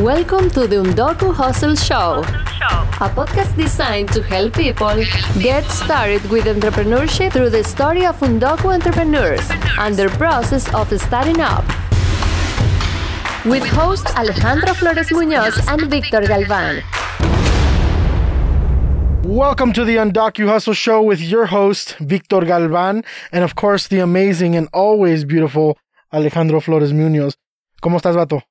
Welcome to the Undocu Hustle Show, a podcast designed to help people get started with entrepreneurship through the story of Undoku entrepreneurs and their process of starting up. With hosts Alejandro Flores Munoz and Victor Galvan. Welcome to the Undocu Hustle Show with your host, Victor Galvan, and of course, the amazing and always beautiful Alejandro Flores Munoz. ¿Cómo estás, vato?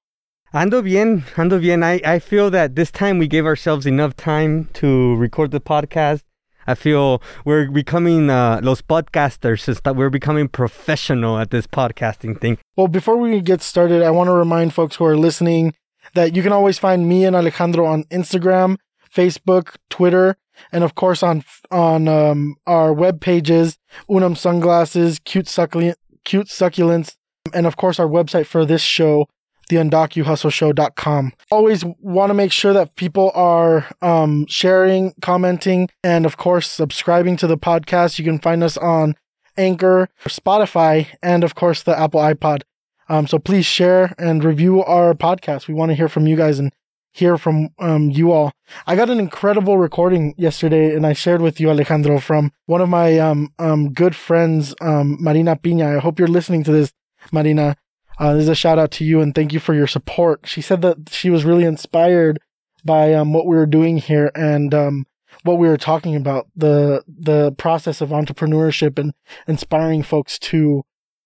Ando bien, ando bien. I, I feel that this time we gave ourselves enough time to record the podcast. I feel we're becoming uh, los podcasters, we're becoming professional at this podcasting thing. Well, before we get started, I want to remind folks who are listening that you can always find me and Alejandro on Instagram, Facebook, Twitter, and of course on on um, our web pages, Unum Sunglasses, Cute Succulent, Cute Succulents, and of course our website for this show, theundocuhustleshow.com. Always want to make sure that people are um, sharing, commenting, and of course subscribing to the podcast. You can find us on Anchor, Spotify, and of course the Apple iPod. Um, so please share and review our podcast. We want to hear from you guys and hear from um, you all. I got an incredible recording yesterday, and I shared with you, Alejandro, from one of my um, um, good friends, um, Marina Pina. I hope you're listening to this, Marina. Uh, this is a shout out to you and thank you for your support. She said that she was really inspired by um, what we were doing here and um, what we were talking about the the process of entrepreneurship and inspiring folks to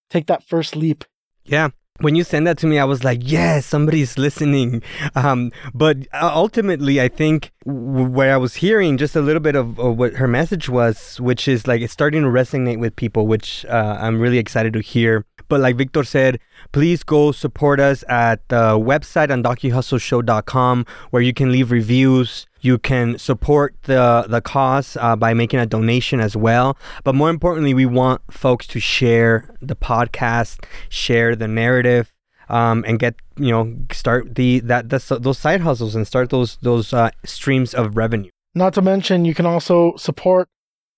take that first leap. Yeah. When you send that to me, I was like, yes, somebody's listening. Um, but uh, ultimately, I think w- where I was hearing just a little bit of, of, what her message was, which is like it's starting to resonate with people, which uh, I'm really excited to hear. But like Victor said, please go support us at the website undocuhustleshow.com where you can leave reviews. You can support the the cause uh, by making a donation as well. But more importantly, we want folks to share the podcast, share the narrative, um, and get you know start the that those side hustles and start those those uh, streams of revenue. Not to mention, you can also support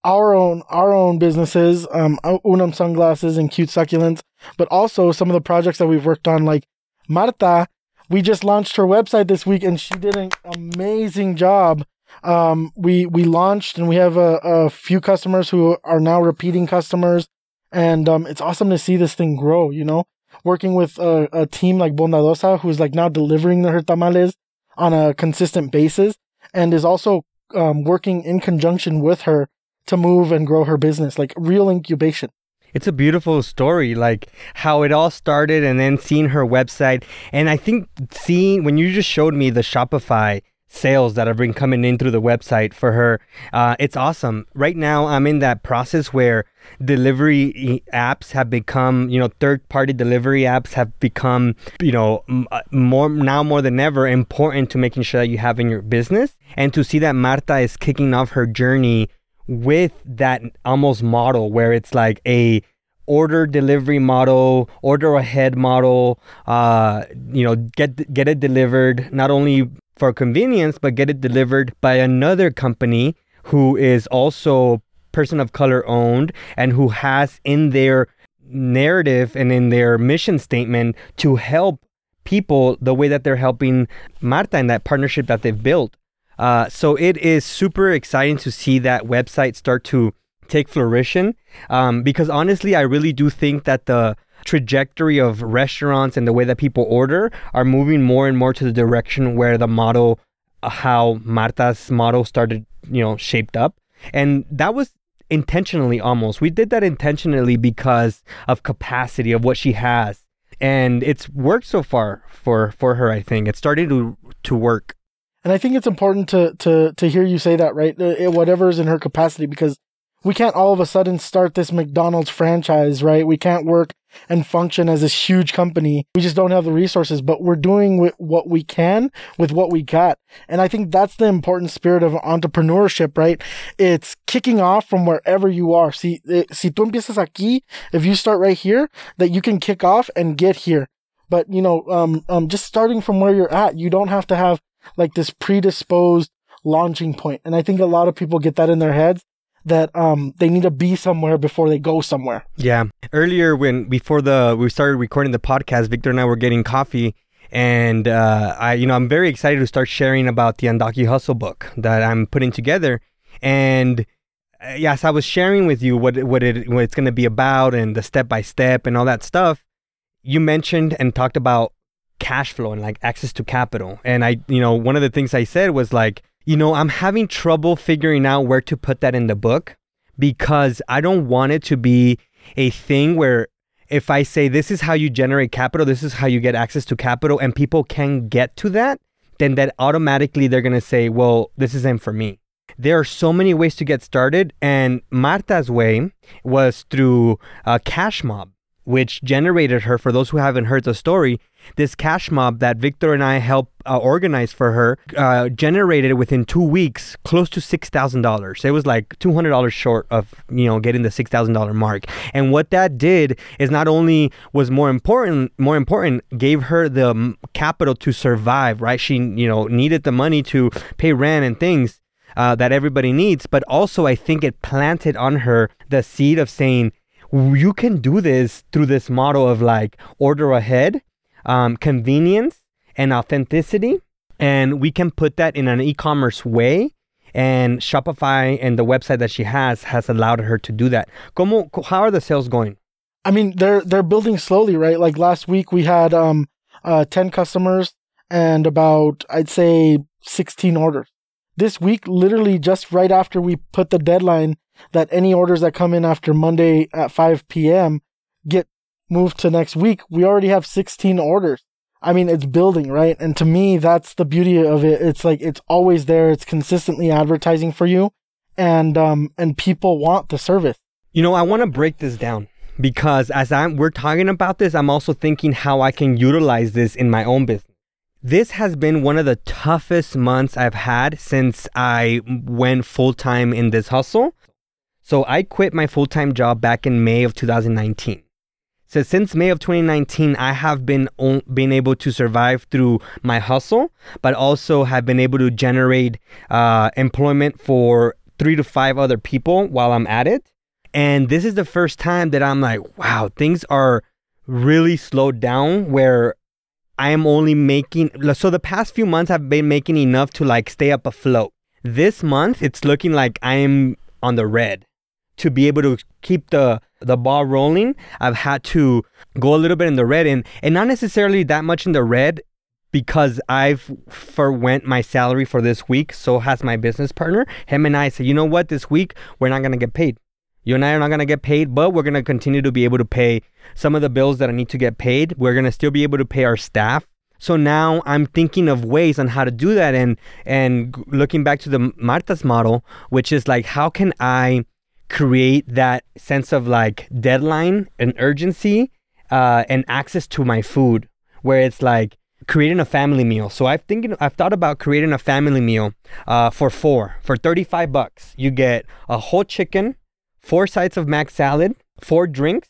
our own our own businesses, um, Unum sunglasses and cute succulents, but also some of the projects that we've worked on, like Marta. We just launched her website this week, and she did an amazing job. Um, we we launched, and we have a, a few customers who are now repeating customers, and um, it's awesome to see this thing grow. You know, working with a, a team like Bondadosa, who's like now delivering her tamales on a consistent basis, and is also um, working in conjunction with her to move and grow her business, like real incubation. It's a beautiful story, like how it all started and then seeing her website. And I think seeing when you just showed me the Shopify sales that have been coming in through the website for her, uh, it's awesome. Right now, I'm in that process where delivery apps have become, you know, third party delivery apps have become, you know, uh, more now more than ever important to making sure that you have in your business. And to see that Marta is kicking off her journey with that almost model where it's like a order delivery model, order ahead model, uh, you know, get get it delivered not only for convenience but get it delivered by another company who is also person of color owned and who has in their narrative and in their mission statement to help people the way that they're helping Marta in that partnership that they've built. Uh, so it is super exciting to see that website start to take flourishing um, because honestly, I really do think that the trajectory of restaurants and the way that people order are moving more and more to the direction where the model, uh, how Marta's model started, you know, shaped up. And that was intentionally almost. We did that intentionally because of capacity of what she has. And it's worked so far for for her, I think. It's starting to to work. And I think it's important to to to hear you say that, right? Whatever is in her capacity, because we can't all of a sudden start this McDonald's franchise, right? We can't work and function as this huge company. We just don't have the resources, but we're doing what we can with what we got. And I think that's the important spirit of entrepreneurship, right? It's kicking off from wherever you are. See, eh, si tú empiezas aquí, if you start right here, that you can kick off and get here. But, you know, um, um, just starting from where you're at, you don't have to have like this predisposed launching point. And I think a lot of people get that in their heads that um they need to be somewhere before they go somewhere. Yeah. Earlier when before the we started recording the podcast, Victor and I were getting coffee And uh, I, you know, I'm very excited to start sharing about the Undocu Hustle book that I'm putting together. And uh, yes, I was sharing with you what what it what it's going to be about and the step by step and all that stuff. You mentioned and talked about cash flow and like access to capital. And I, you know, one of the things I said was like, you know, I'm having trouble figuring out where to put that in the book because I don't want it to be a thing where if I say this is how you generate capital, this is how you get access to capital, and people can get to that, then that automatically they're gonna say, well, this isn't for me. There are so many ways to get started, and Marta's way was through a cash mob which generated her, for those who haven't heard the story, this cash mob that Victor and I helped uh, organize for her uh, generated within two weeks close to six thousand dollars. It was like two hundred dollars short of you know getting the six thousand dollar mark. And what that did is not only was more important, more important, gave her the capital to survive. Right, she you know needed the money to pay rent and things. Uh, that everybody needs, but also I think it planted on her the seed of saying, you can do this through this model of like order ahead, um, convenience, and authenticity. And we can put that in an e commerce way. And Shopify and the website that she has has allowed her to do that. Como, how are the sales going? I mean, they're they're building slowly, right? Like last week we had um uh 10 customers and about I'd say 16 orders. This week literally just right after we put the deadline that any orders that come in after Monday at 5 p.m. get moved to next week. We already have 16 orders. I mean, it's building, right? And to me, that's the beauty of it. It's like, it's always there. It's consistently advertising for you and, um, and people want the service. You know, I want to break this down because as I'm, we're talking about this, I'm also thinking how I can utilize this in my own business. This has been one of the toughest months I've had since I went full time in this hustle. So I quit my full time job back in May of 2019. So since May of 2019, I have been been able to survive through my hustle, but also have been able to generate uh, employment for three to five other people while I'm at it. And this is the first time that I'm like, wow, things are really slowed down where I am only making. So the past few months I've been making enough to like stay up afloat. This month it's looking like I'm on the red to be able to keep the the ball rolling, I've had to go a little bit in the red and and not necessarily that much in the red because I've forwent my salary for this week. So has my business partner. Him and I said, you know what, this week we're not gonna get paid. You and I are not gonna get paid, but we're gonna continue to be able to pay some of the bills that I need to get paid. We're gonna still be able to pay our staff. So now I'm thinking of ways on how to do that and and looking back to the Marta's model, which is like how can I create that sense of like deadline and urgency uh, and access to my food where it's like creating a family meal. So I've thinking I've thought about creating a family meal uh, for four for 35 bucks. You get a whole chicken, four sides of mac salad, four drinks,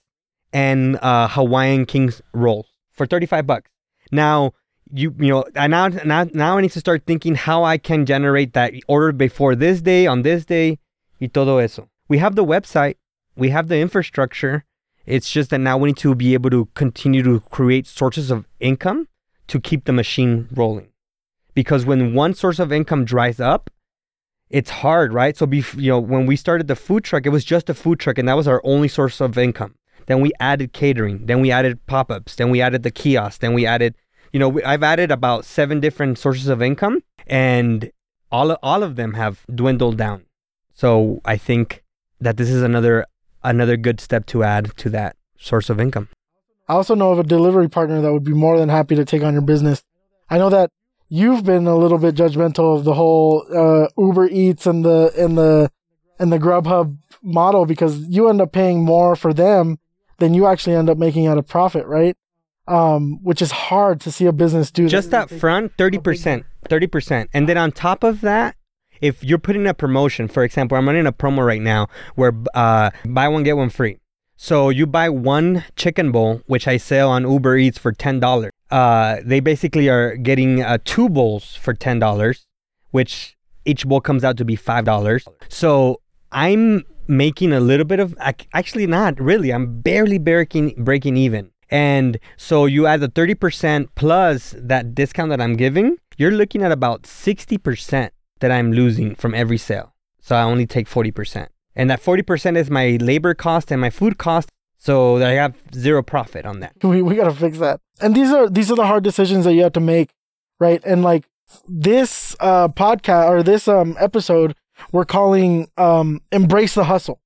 and uh, Hawaiian King's rolls for 35 bucks. Now you you know I now now now I need to start thinking how I can generate that order before this day on this day y todo eso we have the website, we have the infrastructure. It's just that now we need to be able to continue to create sources of income to keep the machine rolling. Because when one source of income dries up, it's hard, right? So, be, you know, when we started the food truck, it was just a food truck, and that was our only source of income. Then we added catering. Then we added pop ups. Then we added the kiosk. Then we added, you know, I've added about seven different sources of income, and all all of them have dwindled down. So I think that this is another another good step to add to that source of income. I also know of a delivery partner that would be more than happy to take on your business. I know that you've been a little bit judgmental of the whole uh, Uber Eats and the and the and the Grubhub model because you end up paying more for them than you actually end up making out a profit, right? Um, which is hard to see a business do. Just that front, thirty percent, thirty percent, and then on top of that, if you're putting a promotion, for example, I'm running a promo right now where uh, buy one get one free. So you buy one chicken bowl, which I sell on Uber Eats for ten dollars. Uh, they basically are getting uh, two bowls for ten dollars, which each bowl comes out to be five dollars. So I'm making a little bit of actually not really. I'm barely breaking breaking even. And so you add the 30% plus that discount that I'm giving, you're looking at about 60% that I'm losing from every sale. So I only take 40%. And that 40% is my labor cost and my food cost. So I have zero profit on that. We we gotta fix that. And these are these are the hard decisions that you have to make, right? And like this uh podcast or this um episode, we're calling um embrace the hustle.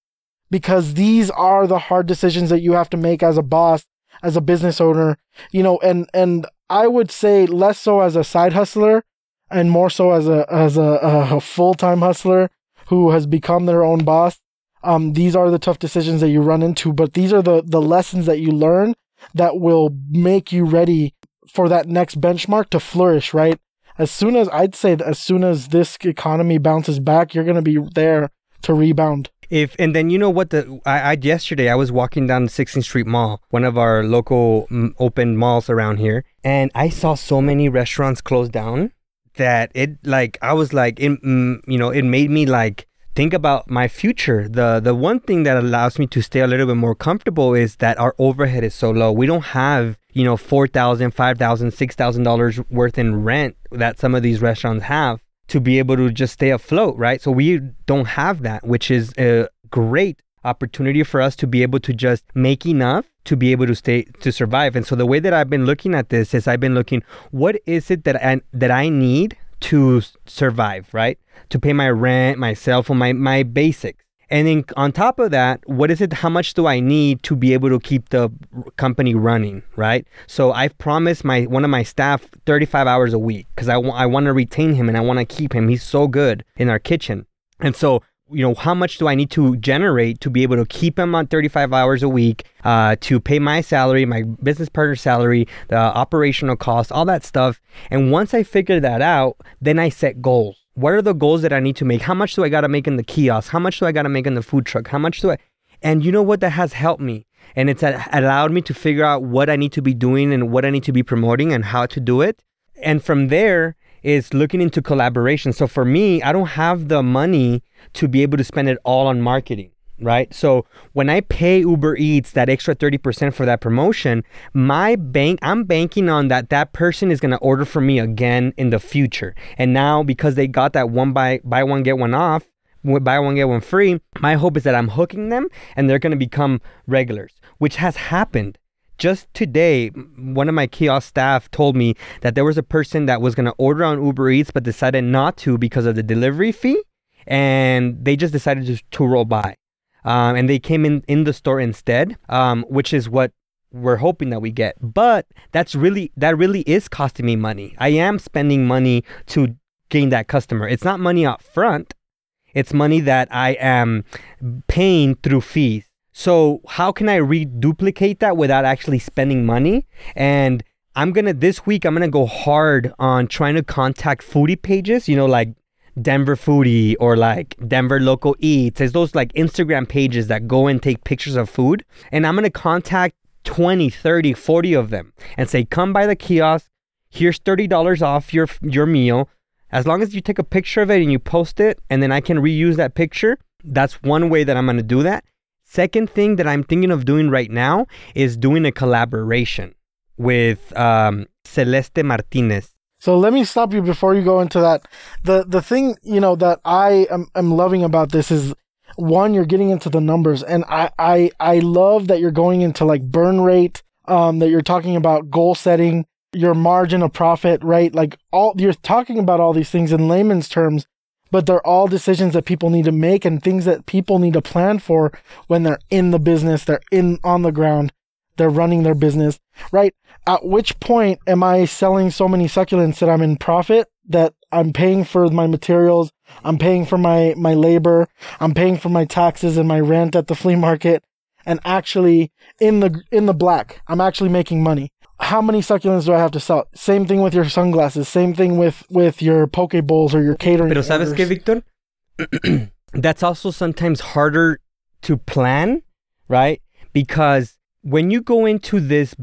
Because these are the hard decisions that you have to make as a boss, as a business owner, you know, and and I would say less so as a side hustler and more so as a as a, a full time hustler who has become their own boss. Um, these are the tough decisions that you run into, but these are the the lessons that you learn that will make you ready for that next benchmark to flourish. Right? As soon as I'd say, as soon as this economy bounces back, you're gonna be there to rebound. If and then you know what the I, I yesterday I was walking down the 16th Street Mall, one of our local mm, open malls around here, and I saw so many restaurants close down that it like I was like it, mm, you know it made me like think about my future. The the one thing that allows me to stay a little bit more comfortable is that our overhead is so low. We don't have you know four thousand, five thousand, six thousand dollars worth in rent that some of these restaurants have to be able to just stay afloat, right? So we don't have that, which is a great opportunity for us to be able to just make enough to be able to stay to survive. And so the way that I've been looking at this is I've been looking what is it that I that I need to survive, right? To pay my rent, my cell phone, my my basics. And then on top of that, what is it? How much do I need to be able to keep the company running, right? So I've promised my one of my staff 35 hours a week because I, w- I want to retain him and I want to keep him. He's so good in our kitchen. And so you know, how much do I need to generate to be able to keep him on 35 hours a week, uh, to pay my salary, my business partner's salary, the operational costs, all that stuff. And once I figure that out, then I set goals. What are the goals that I need to make? How much do I got to make in the kiosk? How much do I got to make in the food truck? How much do I? And you know what? That has helped me. And it's allowed me to figure out what I need to be doing and what I need to be promoting and how to do it. And from there, is looking into collaboration. So for me, I don't have the money to be able to spend it all on marketing, right? So when I pay Uber Eats that extra 30% for that promotion, my bank, I'm banking on that that person is going to order from me again in the future. And now because they got that one buy buy one get one off, buy one get one free, my hope is that I'm hooking them and they're going to become regulars, which has happened just today, one of my kiosk staff told me that there was a person that was going to order on Uber Eats but decided not to because of the delivery fee, and they just decided to, to roll by. Um, and they came in in the store instead, um, which is what we're hoping that we get. But that's really that really is costing me money. I am spending money to gain that customer. It's not money up front. It's money that I am paying through fees. So how can I reduplicate that without actually spending money? And I'm gonna this week I'm gonna go hard on trying to contact foodie pages, you know, like Denver Foodie or like Denver Local Eats. There's those like Instagram pages that go and take pictures of food. And I'm gonna contact 20, 30, 40 of them and say, come by the kiosk. Here's $30 off your your meal. As long as you take a picture of it and you post it, and then I can reuse that picture. That's one way that I'm gonna do that. Second thing that I'm thinking of doing right now is doing a collaboration with um, Celeste Martinez. So let me stop you before you go into that. The the thing you know that I am, am loving about this is one you're getting into the numbers, and I I I love that you're going into like burn rate. Um, that you're talking about goal setting, your margin of profit, right? Like all you're talking about all these things in layman's terms but they're all decisions that people need to make and things that people need to plan for when they're in the business, they're in on the ground, they're running their business, right? At which point am I selling so many succulents that I'm in profit that I'm paying for my materials, I'm paying for my my labor, I'm paying for my taxes and my rent at the flea market and actually in the in the black, I'm actually making money how many succulents do I have to sell? Same thing with your sunglasses. Same thing with with your poke bowls or your catering. Pero sabes qué, Victor? That's also sometimes harder to plan, right? Because when you go into this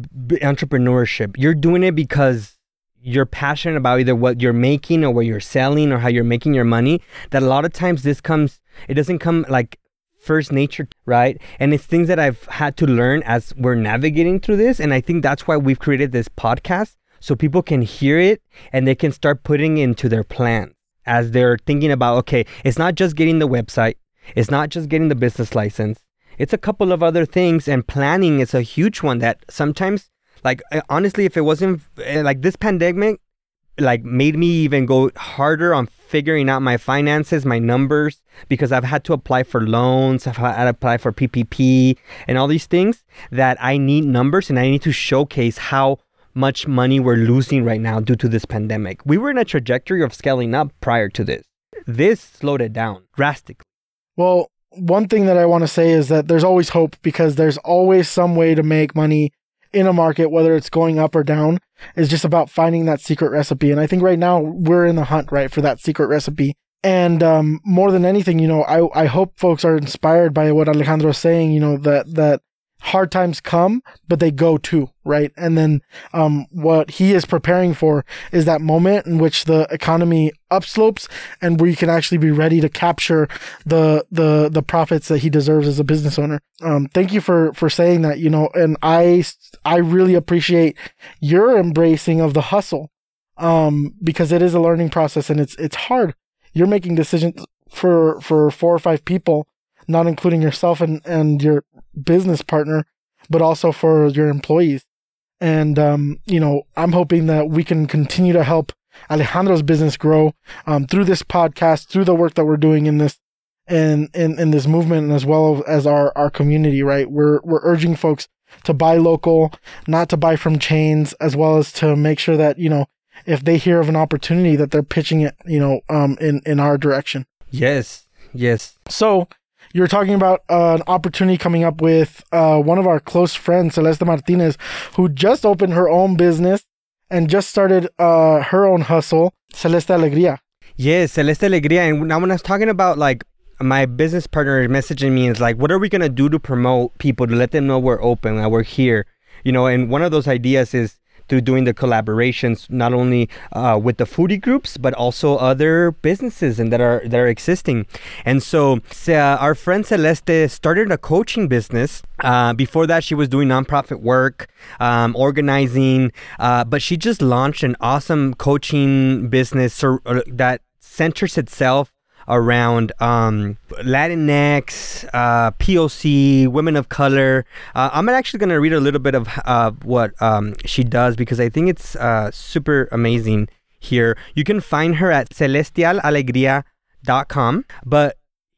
entrepreneurship, you're doing it because you're passionate about either what you're making or what you're selling or how you're making your money. That a lot of times this comes, it doesn't come like first nature, right? And it's things that I've had to learn as we're navigating through this. And I think that's why we've created this podcast so people can hear it and they can start putting into their plan as they're thinking about, okay, it's not just getting the website, it's not just getting the business license, it's a couple of other things. And planning is a huge one that sometimes, like, eh, honestly, if it wasn't eh, like this pandemic, like made me even go harder on figuring out my finances, my numbers, because I've had to apply for loans, I've had to apply for PPP and all these things that I need numbers and I need to showcase how much money we're losing right now due to this pandemic. We were in a trajectory of scaling up prior to this. This slowed it down drastically. Well, one thing that I want to say is that there's always hope because there's always some way to make money in a market, whether it's going up or down, is just about finding that secret recipe. And I think right now we're in the hunt, right, for that secret recipe. And um, more than anything, you know, I, I hope folks are inspired by what Alejandro is saying, you know, that, that hard times come, but they go too, right? And then um, what he is preparing for is that moment in which the economy upslopes and where you can actually be ready to capture the the the profits that he deserves as a business owner. Um, thank you for for saying that, you know, and I I really appreciate your embracing of the hustle um, because it is a learning process and it's it's hard. You're making decisions for for four or five people not including yourself and, and your business partner, but also for your employees. And, um, you know, I'm hoping that we can continue to help Alejandro's business grow, um, through this podcast, through the work that we're doing in this, in, in, in this movement, and as well as our, our community, right? We're, we're urging folks to buy local, not to buy from chains, as well as to make sure that, you know, if they hear of an opportunity that they're pitching it, you know, um, in, in our direction. Yes. Yes. So you were talking about uh, an opportunity coming up with uh, one of our close friends, Celeste Martinez, who just opened her own business and just started uh, her own hustle, Celeste Alegría. Yes, Celeste Alegría. And now when I was talking about like my business partner messaging me is like, what are we gonna do to promote people to let them know we're open, that we're here? You know, and one of those ideas is through doing the collaborations not only uh, with the foodie groups but also other businesses and that are that are existing. And so uh, our friend Celeste started a coaching business. Uh, before that, she was doing nonprofit work, um, organizing, uh, but she just launched an awesome coaching business uh, that centers itself around um, Latinx, uh, POC, women of color. Uh, I'm actually going to read a little bit of uh, what um, she does because I think it's uh, super amazing here. You can find her at celestialalegria.com, but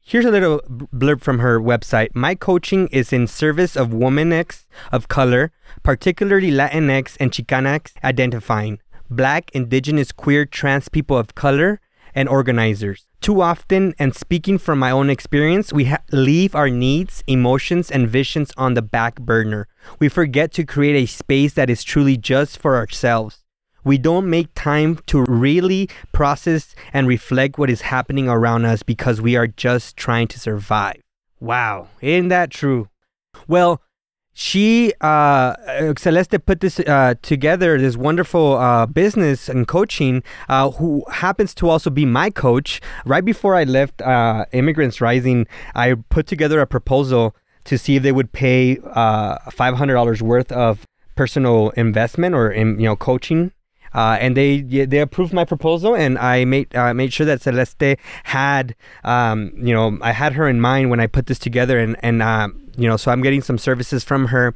Here's a little blurb from her website. My coaching is in service of womenx of color, particularly Latinx and Chicanx identifying, Black, Indigenous, queer, trans people of color, and organizers. Too often, and speaking from my own experience, we ha- leave our needs, emotions, and visions on the back burner. We forget to create a space that is truly just for ourselves. We don't make time to really process and reflect what is happening around us because we are just trying to survive. Wow, isn't that true? Well, she uh, celeste put this uh, together this wonderful uh, business and coaching uh, who happens to also be my coach. Right before i left uh, immigrants rising i put together a proposal to see if they would pay $500 uh, worth of personal investment or in, you know coaching uh, and they they approved my proposal, and I made uh, made sure that Celeste had um, you know I had her in mind when I put this together, and and uh, you know so I'm getting some services from her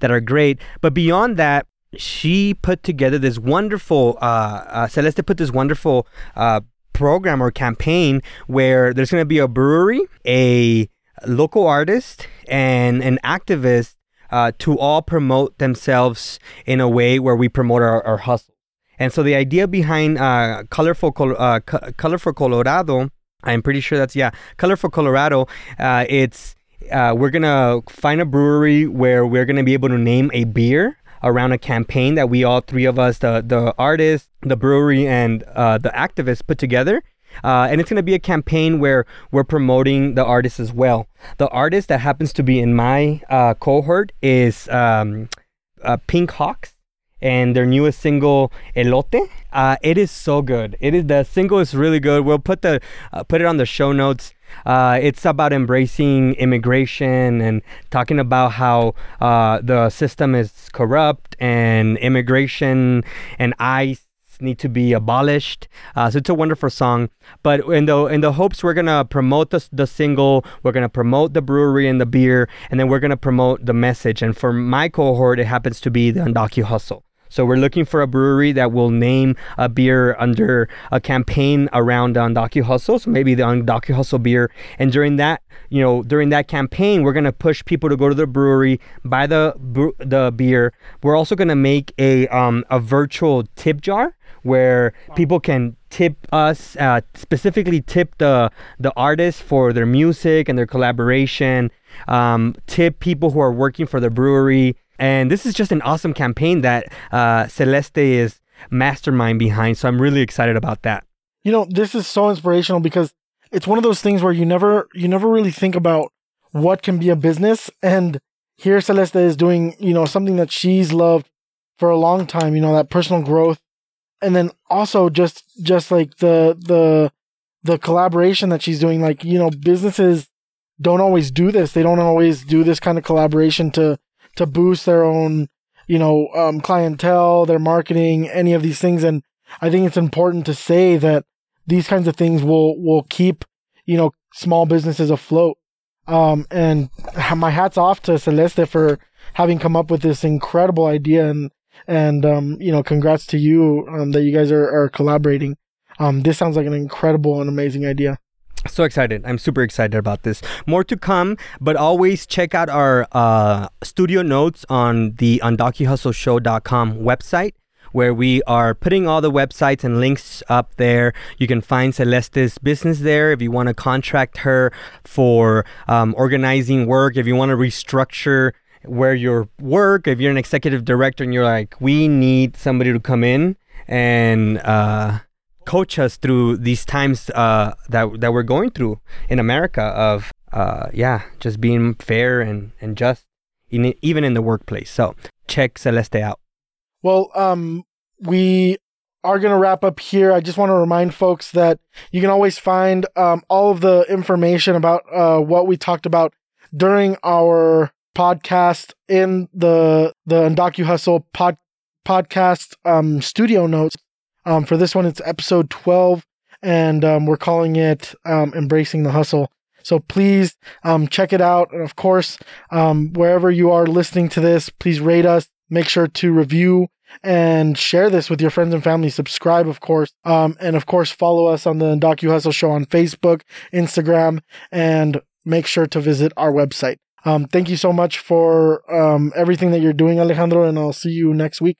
that are great. But beyond that, she put together this wonderful uh, uh, Celeste put this wonderful uh, program or campaign where there's going to be a brewery, a local artist, and an activist uh, to all promote themselves in a way where we promote our, our hustle. And so the idea behind uh, Colorful, uh, Colorful Colorado, I'm pretty sure that's, yeah, Colorful Colorado, uh, it's, uh, we're to find a brewery where we're to be able to name a beer around a campaign that we all three of us, the, the artist, the brewery, and uh, the activists put together. Uh, and it's going to be a campaign where we're promoting the artist as well. The artist that happens to be in my uh, cohort is um, uh, Pink Hawks and their newest single Elote. Uh, it is so good. It is the single is really good. We'll put the uh, put it on the show notes. Uh, it's about embracing immigration and talking about how uh, the system is corrupt and immigration and ICE need to be abolished. Uh, so it's a wonderful song. But in the in the hopes, we're gonna promote the the single, we're gonna promote the brewery and the beer, and then we're gonna promote the message. And for my cohort, it happens to be the Undocu Hustle. So we're looking for a brewery that will name a beer under a campaign around Undocu Hustle. So maybe the Undocu Hustle beer. And during that, you know, during that campaign, we're gonna push people to go to the brewery, buy the the beer. We're also gonna make a um, a virtual tip jar where people can tip us, uh, specifically tip the the artists for their music and their collaboration. Um, tip people who are working for the brewery and this is just an awesome campaign that uh, Celeste is mastermind behind. So I'm really excited about that. You know, this is so inspirational because it's one of those things where you never you never really think about what can be a business. And here Celeste is doing, you know, something that she's loved for a long time, you know, that personal growth. And then also just just like the the the collaboration that she's doing, like, you know, businesses don't always do this. They don't always do this kind of collaboration to to boost their own, you know, um, clientele, their marketing, any of these things. And I think it's important to say that these kinds of things will, will keep, you know, small businesses afloat. Um, and my hat's off to Celeste for having come up with this incredible idea and, and, um, you know, congrats to you, um, that you guys are, are collaborating. Um, this sounds like an incredible and amazing idea. So excited. I'm super excited about this. More to come, but always check out our uh, studio notes on the undocuhustleshow.com website where we are putting all the websites and links up there. You can find Celeste's business there if you want to contract her for um, organizing work, if you want to restructure where your work, if you're an executive director and you're like, we need somebody to come in and uh, coach us through these times uh, that that we're going through in America of uh, yeah, just being fair and and just in, even in the workplace. So check Celeste out. Well, um, we are going to wrap up here. I just want to remind folks that you can always find um, all of the information about uh, what we talked about during our podcast in the the Undocu Hustle pod, podcast um, studio notes um, for this one, it's episode 12, and um, we're calling it um, Embracing the Hustle. So please um, check it out. And of course, um, wherever you are listening to this, please rate us. Make sure to review and share this with your friends and family. Subscribe, of course. Um, and of course, follow us on the Docu Hustle Show on Facebook, Instagram, and make sure to visit our website. Um, thank you so much for um, everything that you're doing, Alejandro, and I'll see you next week.